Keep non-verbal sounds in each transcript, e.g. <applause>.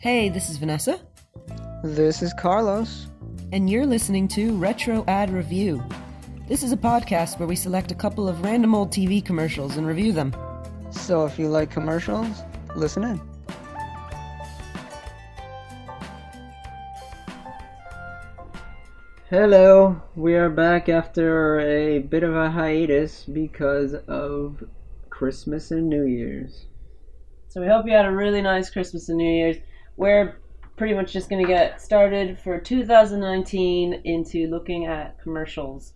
Hey, this is Vanessa, This is Carlos. and you're listening to Retro Ad Review. This is a podcast where we select a couple of random old TV commercials and review them. So if you like commercials, listen in. Hello, we are back after a bit of a hiatus because of Christmas and New Year's. So we hope you had a really nice Christmas and New Year's. We're pretty much just going to get started for 2019 into looking at commercials.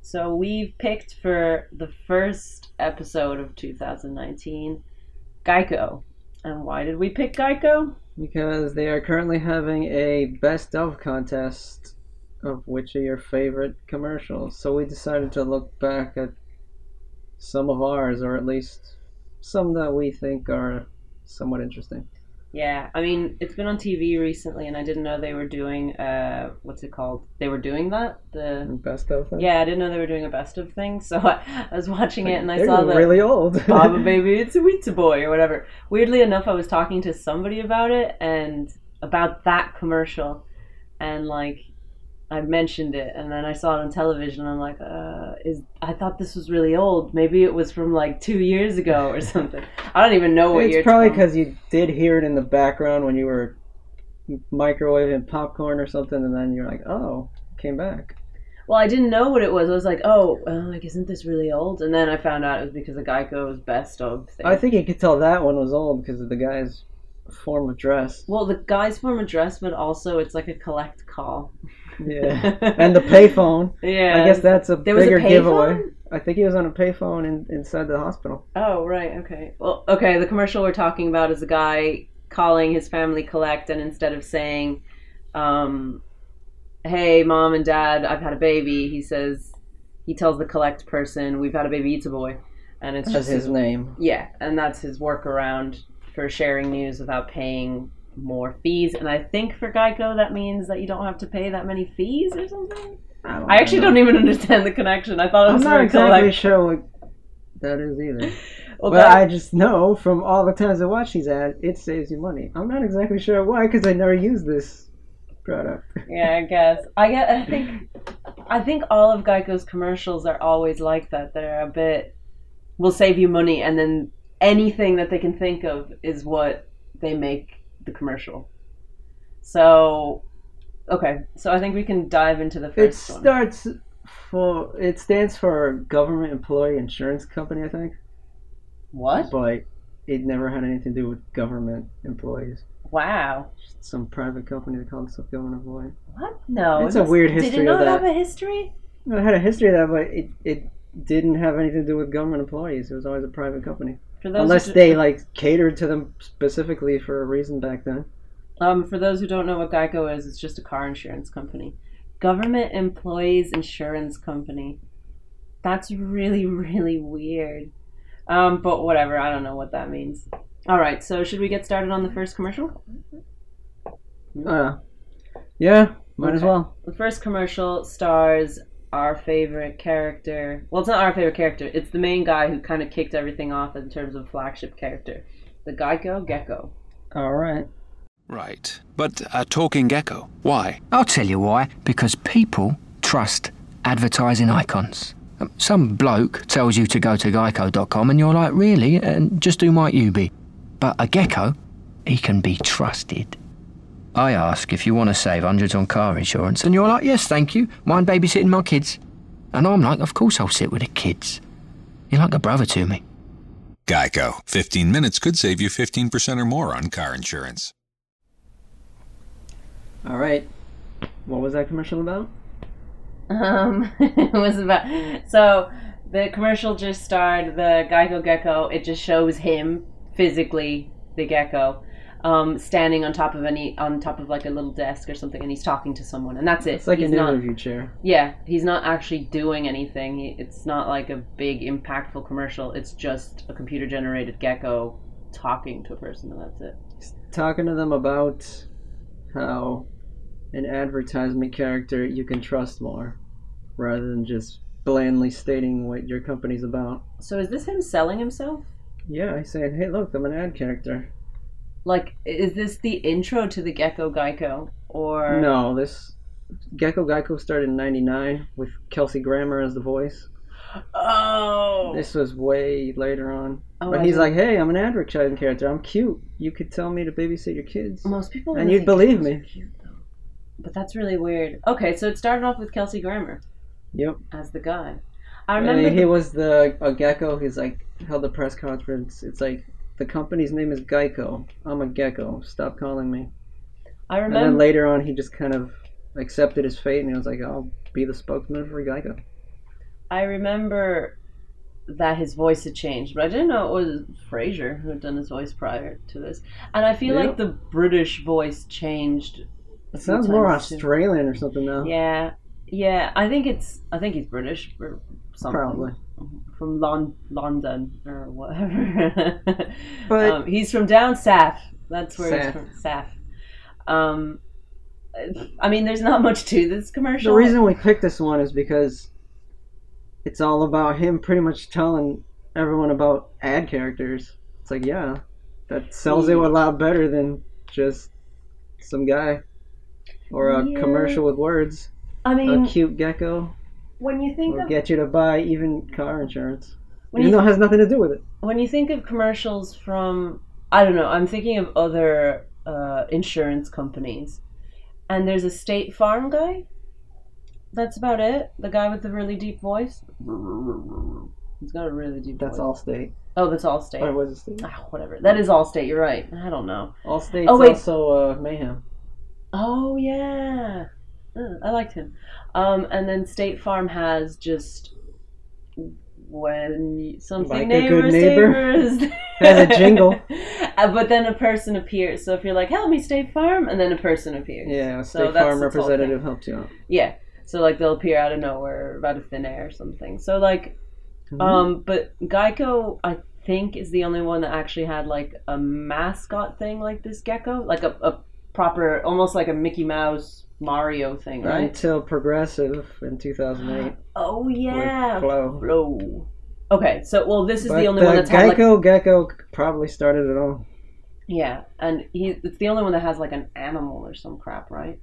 So we've picked for the first episode of 2019 Geico. And why did we pick Geico? Because they are currently having a best of contest of which are your favorite commercials. So we decided to look back at some of ours, or at least some that we think are somewhat interesting. Yeah, I mean, it's been on TV recently and I didn't know they were doing uh what's it called? They were doing that? The Best of them? Yeah, I didn't know they were doing a best of thing. So I, <laughs> I was watching it and I They're saw that really old. Baba <laughs> baby, it's a Wheatie boy or whatever. Weirdly enough, I was talking to somebody about it and about that commercial, and like I mentioned it, and then I saw it on television. And I'm like, uh, is I thought this was really old. Maybe it was from like two years ago or <laughs> something. I don't even know what year. it's it's probably because you did hear it in the background when you were microwaving popcorn or something, and then you're like, oh, came back. Well, I didn't know what it was. I was like, oh, well, like, isn't this really old? And then I found out it was because of Geico's best of thing. I think you could tell that one was old because of the guy's form of dress. well, the guy's form of dress, but also it's like a collect call. <laughs> Yeah. and the payphone. <laughs> Yeah. I guess that's a There was a bigger giveaway. payphone? I think he was on a payphone in, inside the hospital. Oh, right. Okay. Well, okay. The commercial we're talking about is a guy calling his family collect, and instead of saying, um, "Hey, mom and dad, I've had a baby," he says, he tells the collect person, "We've had a baby. It's a boy," and it's That's just his name. yeah, and that's his workaround for sharing news without paying more fees. And I think for Geico that means that you don't have to pay that many fees or something. I, don't I actually know. don't even <laughs> understand the connection. I thought it was I'm not exactly collect. sure what that is either. <laughs> Well, but that- I just know from all the times I watch these ads, it saves you money. I'm not exactly sure why, because I never use this product. <laughs> Yeah, I guess. I get. I think. I think all of Geico's commercials are always like that. They're a bit. Will save you money, and then anything that they can think of is what they make the commercial. So, okay. So I think we can dive into the It first one. starts for it stands for Government Employee Insurance Company, I think, What? but it never had anything to do with government employees. Wow. Some private company that called itself government employee. What? No. It's it a must- weird Did history it of not have a history? No, it had a history of that, but it it didn't have anything to do with government employees. It was always a private company, unless they like catered to them specifically for a reason back then. Um, for those who don't know what Geico is, it's just a car insurance company. Government Employees Insurance Company. That's really, <laughs> really weird. Um, but whatever, I don't know what that means. All right, so should we get started on the first commercial? Uh, yeah, might as well. The first commercial stars our favorite character. Well, it's not our favorite character. It's the main guy who kind of kicked everything off in terms of flagship character, the Geico Gecko. All right. Right. But a talking gecko. Why? I'll tell you why. Because people trust advertising icons. Um, Some bloke tells you to go to geico.com and you're like, really? And just who might you be? But a gecko, he can be trusted. I ask if you want to save hundreds on car insurance, and you're like, yes, thank you. Mind babysitting my kids? And I'm like, of course I'll sit with the kids. You're like a brother to me. Geico. 15 minutes could save you 15% or more on car insurance. All right. What was that commercial about? Um, <laughs> it was about so the commercial just starred the Geico Gecko. It just shows him physically, the gecko, um, standing on top of any on top of like a little desk or something, and he's talking to someone, and that's it. It's like he's an not, interview chair. yeah, he's not actually doing anything. He, it's not like a big impactful commercial. It's just a computer generated gecko talking to a person, and that's it. Talking to them about how an advertisement character you can trust more rather than just blandly stating what your company's about. So is this him selling himself? Yeah, he's saying, hey, look, I'm an ad character. Like, is this the intro to the Gecko Geico? Or No, this Gecko Geico started in '99 with Kelsey Grammer as the voice. Oh, This was way later on. Oh, but I he's like, hey, I'm an advertising character. I'm cute. You could tell me to babysit your kids. most people and you'd believe me. cute. But that's really weird. Okay, so it started off with Kelsey Grammer Yep. as the guy. I And remember. he the- was the a gecko. He's like held a press conference. It's like the company's name is Geico. I'm a gecko. Stop calling me. I remember. And then later on, he just kind of accepted his fate, and he was like, "I'll be the spokesman for Geico." I remember that his voice had changed, but I didn't know it was Frasier who had done his voice prior to this. And I feel Yep. like the British voice changed. It sounds more times, too. Australian or something now. Yeah, yeah. I think it's. I think he's British or something. Probably. From Lon- London or whatever. But- um, he's from down south. That's where he's South. from. South. Um, I mean, there's not much to this commercial. The reason we picked this one is because it's all about him pretty much telling everyone about ad characters. It's like, yeah, that sells it a lot better than just some guy or a Yeah. commercial with words. I mean, a cute gecko when you think will of get you to buy even car insurance, when even you though it has nothing to do with it. when you think of commercials from I don't know, I'm thinking of other uh, insurance companies, and there's a State Farm guy. That's about it. The guy with the really deep voice. He's got a really deep That's voice. Allstate. Oh, that's Allstate. Or was it state? Ah, whatever. That is Allstate. You're right. I don't know. All states Oh, wait. also uh, mayhem. Oh yeah, Uh, I liked him. Um, and then State Farm has just when something Like a neighbor, good neighbor. savers. <laughs> Has a jingle. <laughs> But then a person appears. So if you're like, "Help me, State Farm," and then a person appears. Yeah, a So state that's farm representative helps you out. Yeah. So like they'll appear out of nowhere, out of thin air or something. So like, Mm-hmm. um, but Geico, I think, is the only one that actually had like a mascot thing like this gecko, like a, a proper, almost like a Mickey Mouse Mario thing, right? Until Progressive in 2008 Oh yeah, with Flow. Flow. Okay, so well, this is But the only one that's had like Geico Gecko probably started it all. yeah, and he it's the only one that has like an animal or some crap, right?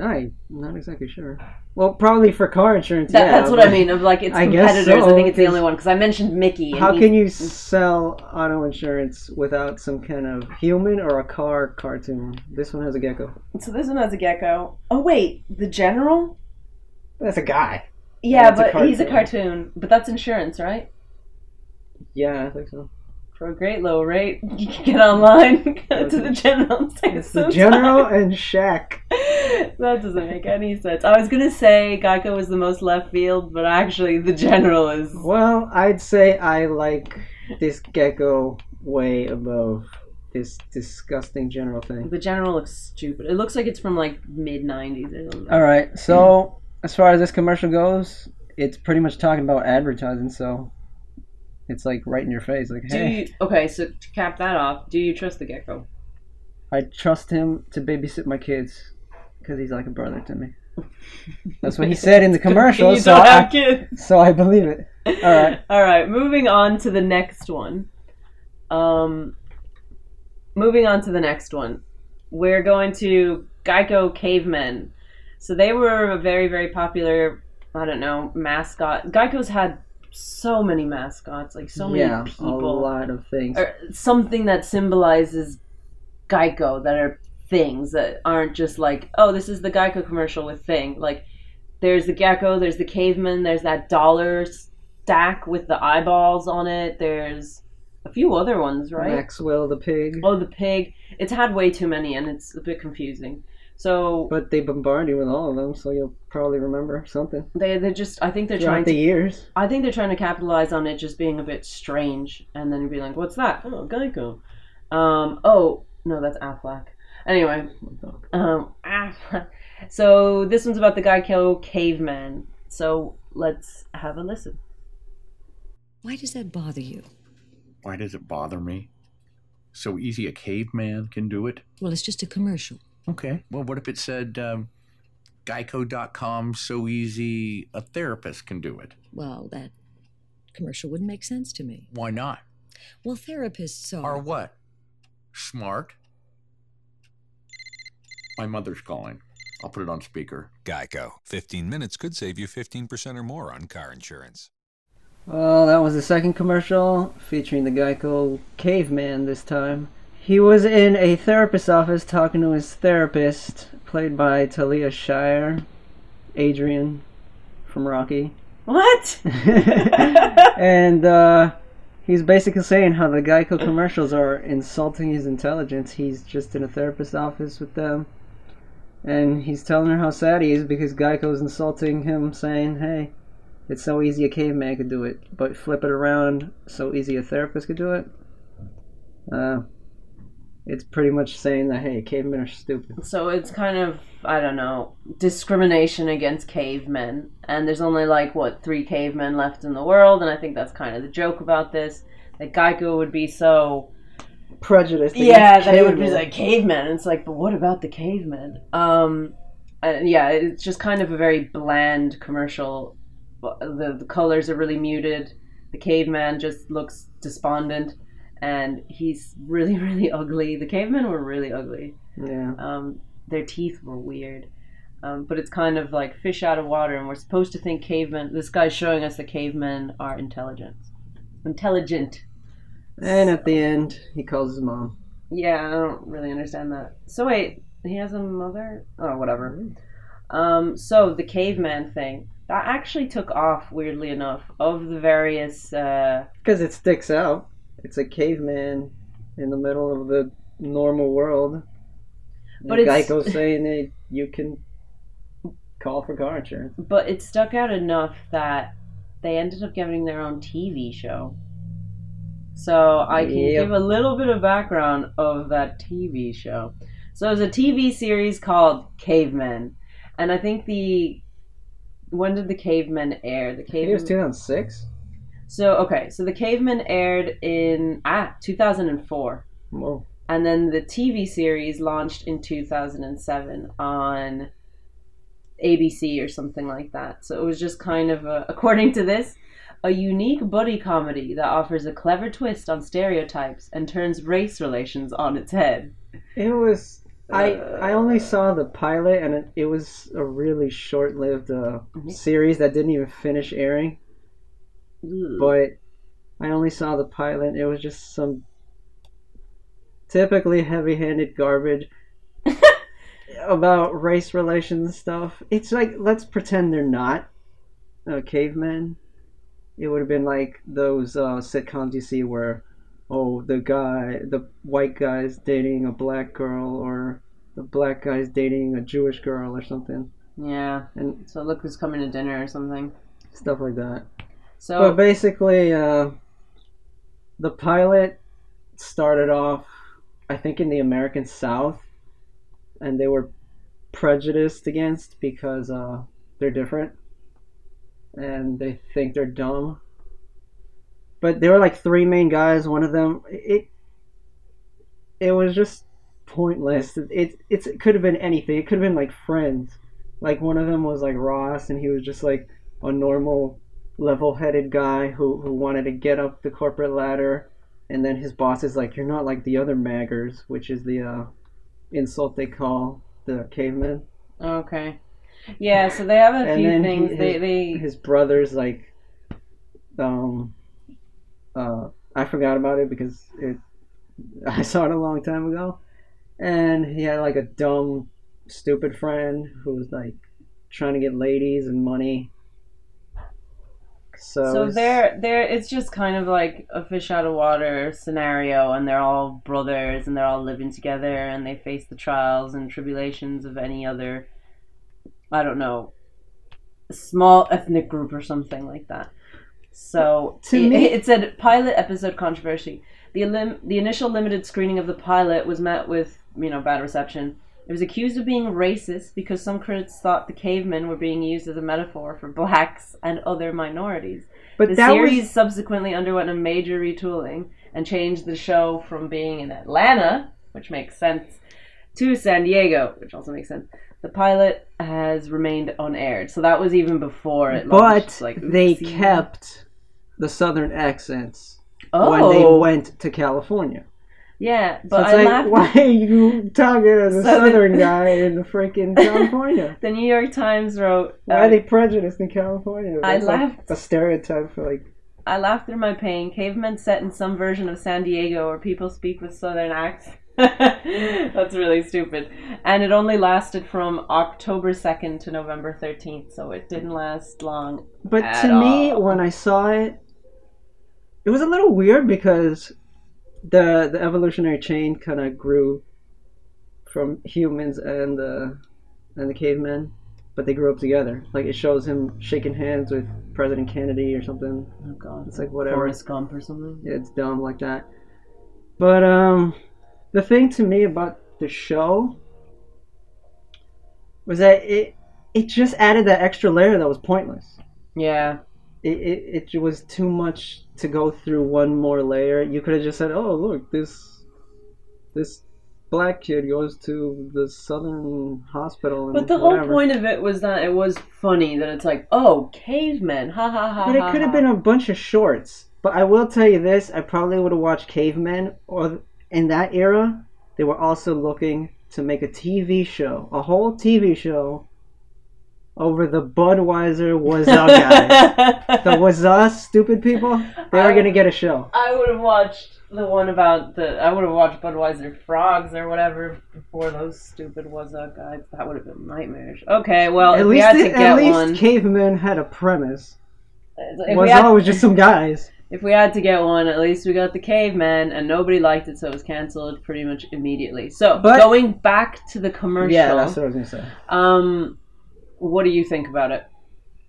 I'm not exactly sure. Well, probably for car insurance. That, yeah, that's what I mean. Of like its I competitors. I so, think it's the only one because I mentioned Mickey. And How can you sell auto insurance without some kind of human or a car cartoon? This one has a gecko. So this one has a gecko. Oh wait, the general? That's a guy. Yeah, it's a but he's a cartoon. But that's insurance, right? Yeah, I think so. For a great low rate, <laughs> you can get online, <laughs> go to the general. <laughs> and save It's the General and Shaq. that doesn't make any sense. I was gonna say Geico was the most left field, but actually the general is. Well, I'd say I like this gecko way above this disgusting general thing. The general looks stupid. It looks like it's from like mid '90s or something. All right. So as far as this commercial goes, it's pretty much talking about advertising. So it's like right in your face. Like, hey, you, okay, so to cap that off, do you trust the gecko? I trust him to babysit my kids because he's like a brother to me. <laughs> That's what he said in the commercial. so I, so I believe it. All right. <laughs> All right, moving on to the next one. Um, moving on to the next one, we're going to Geico Cavemen. So they were a very, very popular. I don't know mascot. Geico's had so many mascots, like so many yeah, a people, lot of things. or something that symbolizes Geico that are things that aren't just like, oh, this is the Geico commercial with thing. Like, there's the gecko, there's the caveman, there's that dollar stack with the eyeballs on it. There's a few other ones, right? Maxwell the pig. Oh, the pig. It's had way too many, and it's a bit confusing. So But they bombard you with all of them, so you'll probably remember something they they just I think they're throughout trying the to years. I think they're trying to capitalize on it just being a bit strange, and then be like, "What's that? Oh, Geico." Um. Oh no, that's Aflac. Anyway, um. Affleck. So this one's about the Geico caveman. So let's have a listen. Why does that bother you? Why does it bother me? So easy a caveman can do it? Well, it's just a commercial. Okay. Well, what if it said, um, Geico.com so easy a therapist can do it. Well, that commercial wouldn't make sense to me. Why not? Well, therapists are. Are what? Smart? My mother's calling. I'll put it on speaker. Geico. 15 minutes could save you 15% or more on car insurance. Well, that was the second commercial featuring the Geico caveman this time. He was in a therapist's office talking to his therapist, played by Talia Shire, Adrian from Rocky. What? <laughs> and uh, he's basically saying how the Geico commercials are insulting his intelligence. He's just in a therapist's office with them. And he's telling her how sad he is because Geico's insulting him, saying, hey, it's so easy a caveman could do it, but flip it around, so easy a therapist could do it. Uh, it's pretty much saying that, hey, cavemen are stupid. So it's kind of, I don't know, discrimination against cavemen. And there's only like, what, three cavemen left in the world. And I think that's kind of the joke about this. That Geico would be so. Prejudiced. Yeah, that it would be like cavemen. And it's like, but what about the cavemen? Um, and yeah, it's just kind of a very bland commercial. The, the colors are really muted. The caveman just looks despondent. And he's really, <laughs> really ugly. The cavemen were really ugly. Yeah. Um, their teeth were weird. Um, but it's kind of like fish out of water, and we're supposed to think cavemen. This guy's showing us that cavemen are intelligent. Intelligent. And at the end, he calls his mom. Yeah, I don't really understand that. So wait, he has a mother? Oh, whatever. Um, so the caveman thing that actually took off weirdly enough. Of the various, uh, Because it sticks out. It's a caveman in the middle of the normal world. And But it's- Geico's saying that you can call for car insurance. but it stuck out enough that they ended up getting their own TV show. So I can Yep. give a little bit of background of that TV show. So it was a TV series called Cavemen, and I think the when did the Cavemen air? The I think it was 2006. So okay, so the Caveman aired in ah 2004, Whoa. and then the TV series launched in 2007 on ABC or something like that. So it was just kind of a, <laughs> according to this, a unique buddy comedy that offers a clever twist on stereotypes and turns race relations on its head. It was. I I only saw the pilot, and it, it was a really short-lived uh, Mhm. series that didn't even finish airing. But I only saw the pilot. It was just some typically heavy-handed garbage <laughs> about race relations stuff. It's like let's pretend they're not uh, cavemen. It would have been like those uh, sitcoms you see where, oh, the guy, the white guy's dating a black girl, or the black guy's dating a Jewish girl, or something, Yeah. and So look who's coming to dinner or something. stuff like that. So But basically, uh, the pilot started off, I think, in the American South, and they were prejudiced against because uh, they're different, and they think they're dumb. But there were like three main guys. One of them, it, it was just pointless. It it's, it could have been anything. It could have been like Friends. Like one of them was like Ross, and he was just like a normal level-headed guy who, who wanted to get up the corporate ladder and then his boss is like you're not like the other maggers which is the uh, insult they call the cavemen okay. Yeah, so they have a and few things. he, they his, they his brother's like um uh i forgot about it because it <laughs> i saw it a long time ago and he had like a dumb stupid friend who was like trying to get ladies and money so, So it's- they're they're it's just kind of like a fish out of water scenario and they're all brothers and they're all living together and they face the trials and tribulations of any other I don't know small ethnic group or something like that. So To it, me- it said pilot episode controversy. The elim- the initial limited screening of the pilot was met with, you know, bad reception. It was accused of being racist because some critics thought the cavemen were being used as a metaphor for blacks and other minorities. but The series was subsequently underwent a major retooling and changed the show from being in Atlanta, which makes sense, to San Diego, which also makes sense. The pilot has remained unaired, so that was even before it but launched. Like they kept the southern accents oh, when they oh. went to California. Yeah, So but it's I like, laughed. <laughs> why are you talking as a Southern- southern guy in the freaking <laughs> California? The New York Times wrote. Why uh, are they prejudiced in California? I That's like laughed. a stereotype for like I laughed through my pain. Cavemen set in some version of San Diego where people speak with southern accents. <laughs> That's really stupid. And it only lasted from October 2nd to November 13th, so it didn't last long. But to me, when I saw it, it was a little weird because the the evolutionary chain kind of grew from humans and the and the cavemen, but they grew up together. Like it shows him shaking hands with President Kennedy or something. Oh god. It's like whatever. Forrest Gump or something. Yeah, it's dumb like that. But um, the thing to me about the show was that it it just added that extra layer that was pointless. Yeah. It, it, it was too much to go through one more layer. You could have just said, "Oh, look, this this black kid goes to the southern hospital." And But the whatever. whole point of it was that it was funny that it's like, oh, cavemen, ha ha ha. But it could have been a bunch of shorts. But I will tell you this: I probably would have watched Cavemen, or in that era, they were also looking to make a TV show, a whole TV show, over the Budweiser Wazza guy. <laughs> the Wazza stupid people. They were I- gonna get a show. I would have watched the one about the. I would have watched Budweiser frogs or whatever before those stupid was up guys. That would have been nightmarish. Okay, well, at if we least, had to it- get at least one, Cavemen had a premise. we, Wazza had, was just some guys. if we had to get one, at least we got the caveman, and nobody liked it, so it was cancelled pretty much immediately. So But- going back to the commercial, Yeah, that's what I was gonna say. um, what do you think about it?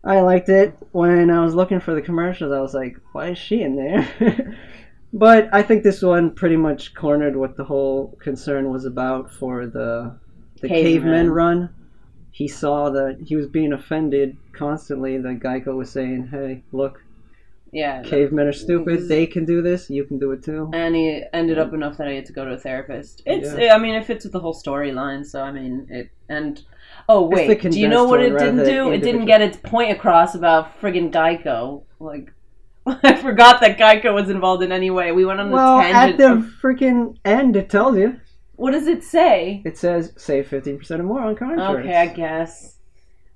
I liked it. When I was looking for the commercials, I was like, why is she in there? <laughs> but I think this one pretty much cornered what the whole concern was about for the the Caveman. caveman run. He saw that he was being offended constantly. That Geico was saying, "Hey, look, Yeah, cavemen are stupid. Mm-hmm. They can do this. You can do it too." and he ended up enough that I had to go to a therapist. It's, I mean, it fits with the whole storyline. So I mean, it and oh wait, do you know what it didn't do? It didn't get its point across about friggin' Geico. Like, <laughs> I forgot that Geico was involved in any way. We went on the Well, the at the of- freaking end, it tells you. what does it say? It says save fifteen percent or more on car insurance. Okay, I guess.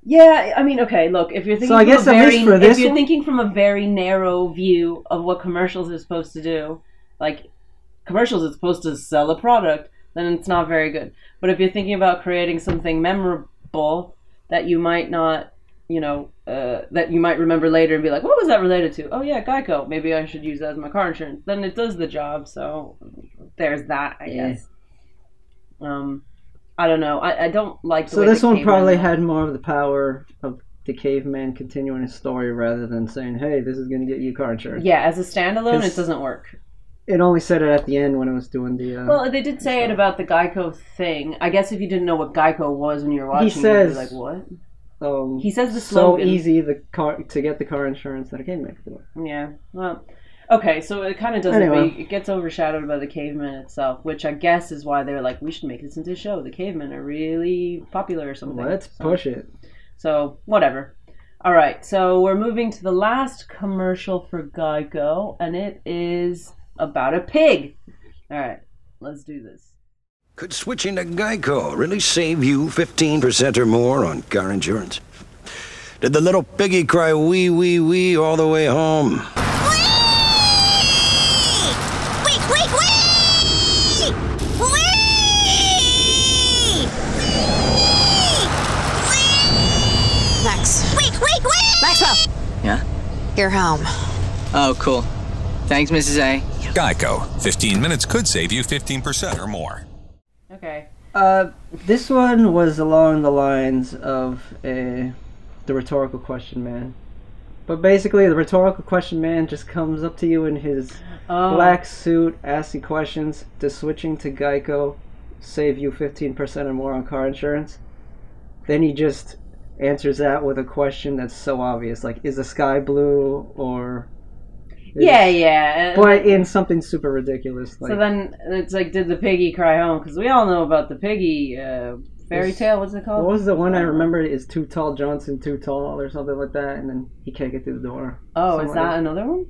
Yeah, I mean, okay. Look, if you're thinking, So I from guess a at very, for if you're one- thinking from a very narrow view of what commercials are supposed to do, like commercials are supposed to sell a product, then it's not very good. But if you're thinking about creating something memorable that you might not, you know, uh, that you might remember later and be like, what was that related to? Oh yeah, Geico. Maybe I should use that as my car insurance. Then it does the job. So there's that, I Yeah. guess. Um, I don't know. I, I don't like. The So this one probably had more of the power of the caveman continuing his story rather than saying, "Hey, this is going to get you car insurance." Yeah, as a standalone, it doesn't work. It only said it at the end when it was doing the. Uh, Well, they did say it about the Geico thing. I guess if you didn't know what Geico was when you were watching, you'd says- be like, "What?" um, he says the so easy the car to get the car insurance that a caveman could do. Yeah. Well, okay. So it kind of doesn't. Anyway. But it gets overshadowed by the caveman itself, which I guess is why they were like, "We should make this into a show." The cavemen are really popular or something. Let's So- push it. So whatever. All right. So we're moving to the last commercial for Geico, and it is about a pig. All right. Let's do this. Could switching to Geico really save you 15% or more on car insurance? Did the little piggy cry wee, wee, wee all the way home? Wait, wait, wait! Wait! Max. Wait, wait, wait! Maxwell! Yeah? You're home. Oh, cool. Thanks, Mrs. A. Geico. 15 minutes could save you 15% or more. Okay. Uh, this one was along the lines of a the rhetorical question man. But basically, the rhetorical question man just comes up to you in his Oh. black suit, asks you questions. Does switching to Geico save you 15% or more on car insurance? Then he just answers that with a question that's so obvious, like, is the sky blue or. Yeah, yeah. But in something super ridiculous. Like, so then it's like, did the piggy cry home? Because we all know about the piggy uh, Fairy tale, what's it called? What was the one I remember? Is Too Tall Jones Too Tall or something like that, and then he can't get through the door. Oh, Something is that another one?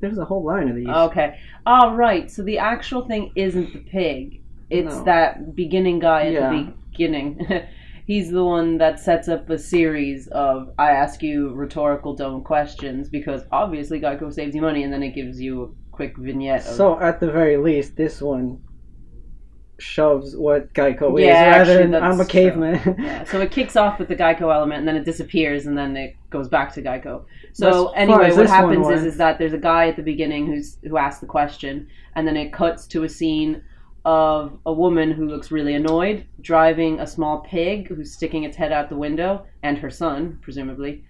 There's a whole line of these. Okay. All right. So the actual thing isn't the pig. It's No. that beginning guy at Yeah. the beginning. <laughs> He's the one that sets up a series of I ask you rhetorical dumb questions because obviously Geico saves you money and then it gives you a quick vignette of So at the very least, this one shoves what Geico is Yeah, rather actually, than I'm a caveman. Yeah, so it kicks off with the Geico element and then it disappears and then it goes back to Geico. So anyway, what happens is is that there's a guy at the beginning who's who asks the question and then it cuts to a scene of a woman who looks really annoyed driving a small pig who's sticking its head out the window and her son, presumably,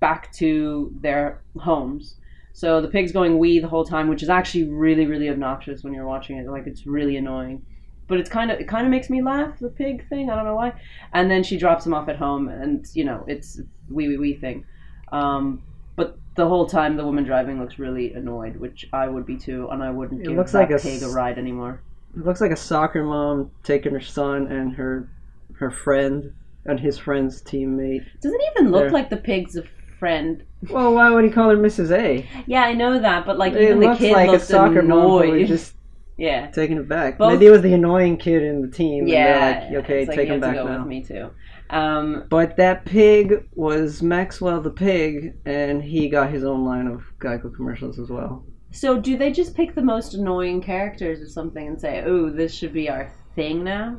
back to their homes. So the pig's going wee the whole time, which is actually really, really obnoxious when you're watching it. Like it's really annoying. But it's kind of it kind of makes me laugh the pig thing. I don't know why. And then she drops him off at home, and you know it's wee wee wee thing. Um, but the whole time the woman driving looks really annoyed, which I would be too, and I wouldn't It give looks that like a pig a ride anymore. It looks like a soccer mom taking her son and her her friend and his friend's teammate. Doesn't even look like the pig's a friend? Well, why would he call her Mrs. A? Yeah, I know that, but like it even the looks kid like a soccer mom who annoyed. was just <laughs> yeah. taking it back. Both- Maybe it was the annoying kid in the team. Yeah, and they're like, okay, it's like take you him have to back go now. with me too. Um, But that pig was Maxwell the pig, and he got his own line of Geico commercials as well. So do they just pick the most annoying characters or something and say, "Oh, this should be our thing now"?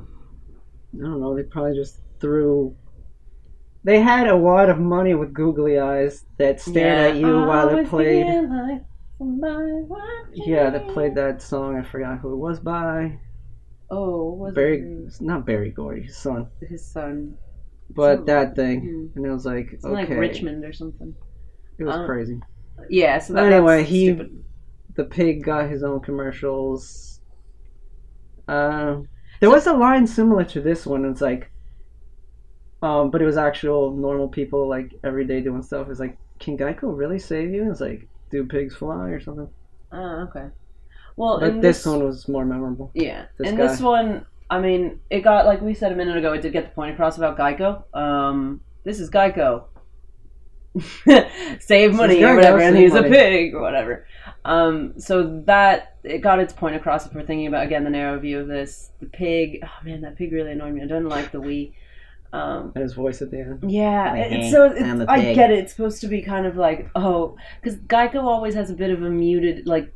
I don't know. They probably just threw. They had a wad of money with googly eyes that stared at you while they played. Yeah, they played that song. I forgot who it was by. Oh, was Barry, it not Berry Gordy, his son. his son? But that thing, Mhm. and it was like, It's okay, like Richmond or something. it was Uh, crazy. Yeah. So that, anyway, that's he, stupid. The pig, got his own commercials. Uh, there was a line similar to this one. It's like, um, but it was actual normal people like every day doing stuff. It's like, can Geico really save you? It's like, do pigs fly or something? Oh, okay. Well, But in this, one was more memorable. Yeah. This and guy. this one, I mean, it got like we said a minute ago. It did get the point across about Geico. Um, this is Geico. <laughs> Save money or whatever, and he's a pig or whatever. Um, so that it got its point across. If we're thinking about again the narrow view of this, the pig. Oh man, that pig really annoyed me. I didn't like the wee. Um, And his voice at the end. yeah, Like, it's so it's, I pig." get it. It's supposed to be kind of like oh, because Geico always has a bit of a muted like.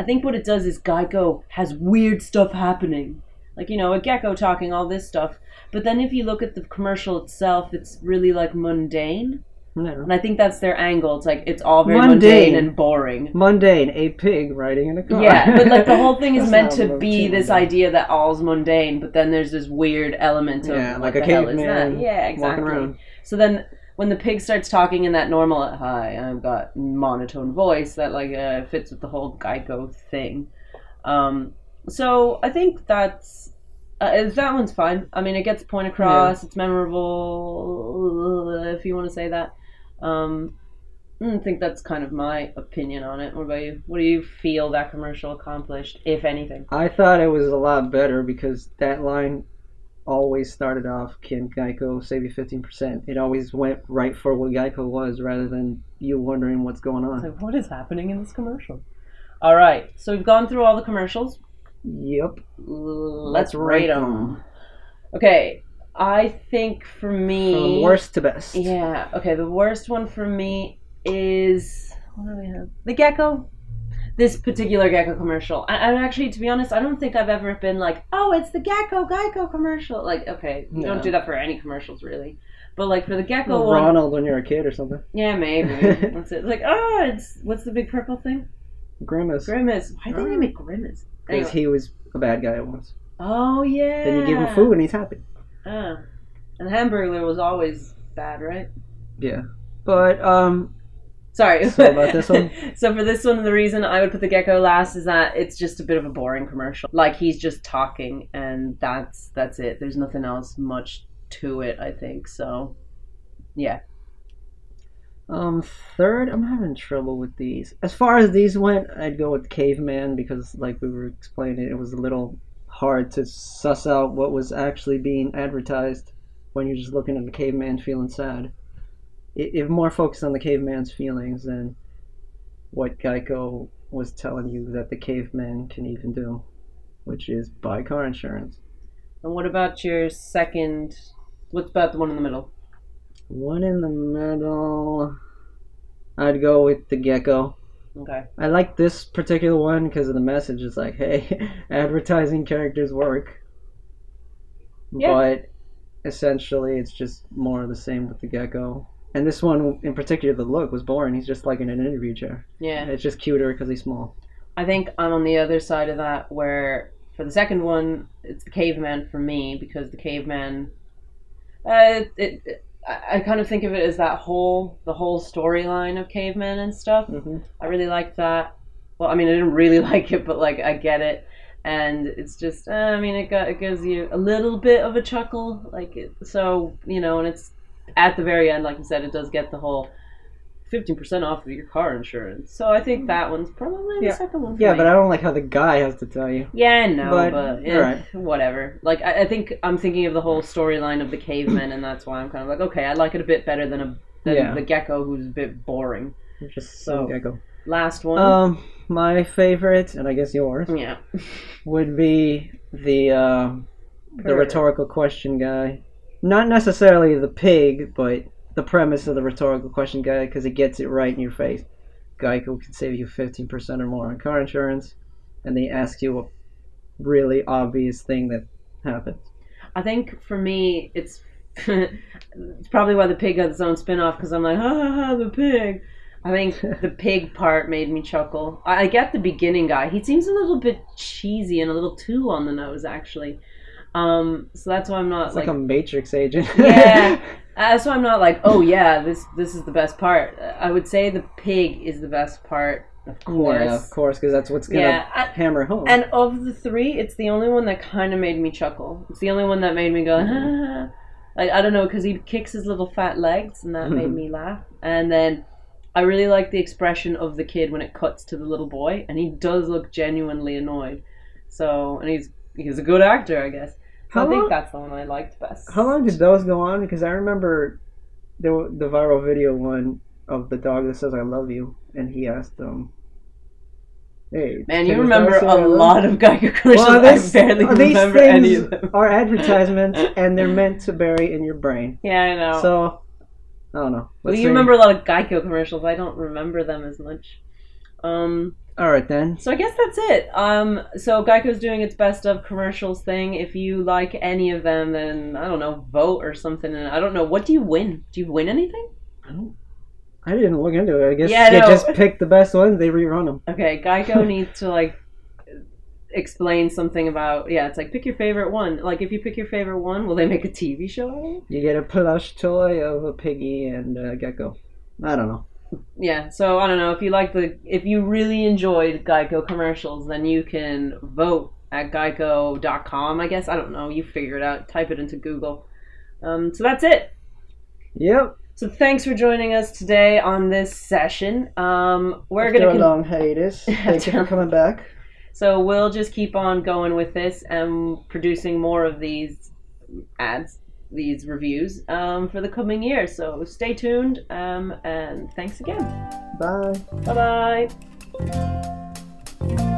I think what it does is Geico has weird stuff happening, like you know a gecko talking all this stuff. But then if you look at the commercial itself, it's really like mundane, No. and I think that's their angle. It's like it's all very Mundane. mundane and boring. Mundane, a pig riding in a car. Yeah, but like the whole thing <laughs> is meant to be this mundane. idea that all's mundane, but then there's this weird element of Yeah, like a the hell is caveman? Yeah, exactly. So then when the pig starts talking in that normal hi, I've got monotone voice that like uh, fits with the whole Geico thing. Um, so I think that's uh, that one's fine. I mean, it gets the point across. It's memorable, if you want to say that. Um, I think that's kind of my opinion on it. What about you? What do you feel that commercial accomplished, if anything? I thought it was a lot better because that line always started off, "Can Geico save you fifteen percent?" It always went right for what Geico was, rather than you wondering what's going on. So what is happening in this commercial? All right, so we've gone through all the commercials. Yep. Let's rate them. Okay, I think for me, From worst to best. Yeah. Okay, the worst one for me is what do we have? The gecko. This particular gecko commercial. I, I actually, to be honest, I don't think I've ever been like, oh, it's the gecko Geico commercial. Like, okay, you No. don't do that for any commercials really, but like for the gecko one, Ronald when you're a kid or something. yeah, maybe. <laughs> That's it. Like, oh, it's what's the big purple thing? Grimace. Grimace. Why did they make Grimace? Because Anyway. he was a bad guy at once. Oh yeah. Then you give him food and he's happy. Ah. And Hamburglar was always bad, right? Yeah. But um Sorry. So about this one? <laughs> so for this one, the reason I would put the gecko last is that it's just a bit of a boring commercial. Like he's just talking, and that's that's it. There's nothing else much to it. I think so. Yeah. Um, third, I'm having trouble with these. As far as these went, I'd go with Caveman because, like we were explaining, it was a little hard to suss out what was actually being advertised when you're just looking at the caveman feeling sad. It, it more focused on the caveman's feelings than what Geico was telling you that the caveman can even do, which is buy car insurance. And what about your second? What's about the one in the middle? One in the middle. I'd go with the gecko. Okay. I like this particular one because of the message. It's like, hey, <laughs> advertising characters work. Yeah. But essentially, it's just more of the same with the gecko. And this one in particular, the look was boring. He's just like in an interview chair. Yeah. It's just cuter because he's small. I think I'm on the other side of that where for the second one it's the caveman for me because the caveman uh, it, it, I I kind of think of it as that whole the whole storyline of caveman and stuff. Mhm. I really liked that. Well, I mean, I didn't really <laughs> like it, but like I get it, and it's just uh, I mean, it got it gives you a little bit of a chuckle, like it, so you know, and it's at the very end, like you said, it does get the whole. 15% off of your car insurance. So I think that one's probably the Yeah. second one. For Yeah, me. but I don't like how the guy has to tell you. Yeah, no, But, but, you're eh, right. whatever. Like, I, I think I'm thinking of the whole storyline of the caveman, and that's why I'm kind of like, okay, I like it a bit better than a than Yeah. the gecko, who's a bit boring. Just So- so gecko. Last one. Um, my favorite, and I guess yours, yeah. would be the uh, the rhetorical question guy. Not necessarily the pig, but the premise of the rhetorical question guy because it gets it right in your face. Geico can save you fifteen percent or more on car insurance, and they ask you a really obvious thing that happens. I think for me, it's <laughs> it's probably why the pig got its own spin off because I'm like, ha ha ha, the pig. I think <laughs> the pig part made me chuckle. I, I get the beginning guy. He seems a little bit cheesy and a little too on the nose, actually. Um, so that's why I'm not It's like, a Matrix agent. yeah <laughs> Uh, that's why i'm not like oh yeah this this is the best part. I would say the pig is the best part of course Yeah, of course, because that's what's gonna Yeah, I- hammer home. and of the three it's the only one that kind of made me chuckle. It's the only one that made me go ah. like i don't know because he kicks his little fat legs and that made <laughs> me laugh. And then i really like the expression of the kid when it cuts to the little boy and he does look genuinely annoyed. So and he's he's a good actor i guess. so How i think that's the one i liked best How long did those go on? Because I remember the the viral video one of the dog that says "I love you," and he asked them, "Hey, Man, you remember a lot of Geico commercials. Well, I barely remember any of them. are advertisements, and they're meant to bury in your brain. <laughs> Yeah, I know. So, I don't know. well, Let's you see. remember a lot of Geico commercials. I don't remember them as much. Um, All right then. so I guess that's it. Um, so Geico's doing its best of commercials thing. If you like any of them, then I don't know, vote or something. And I don't know, what do you win? Do you win anything? I don't. I didn't look into it. I guess Yeah, they no. just pick the best ones. They rerun them. Okay, Geico <laughs> needs to like explain something about yeah. It's like pick your favorite one. Like if you pick your favorite one, will they make a TV show out of it? You get a plush toy of a piggy and a gecko. I don't know. Yeah so i don't know if you like the if you really enjoyed geico commercials then you can vote at geico.com i guess i don't know you figure it out type it into google um, so that's it Yep. so thanks for joining us today on this session um, we're gonna a con- long hiatus. <laughs> Thank you for coming back. so we'll just keep on going with this and producing more of these ads these reviews um, for the coming year. So stay tuned um, and thanks again. Bye. Bye bye.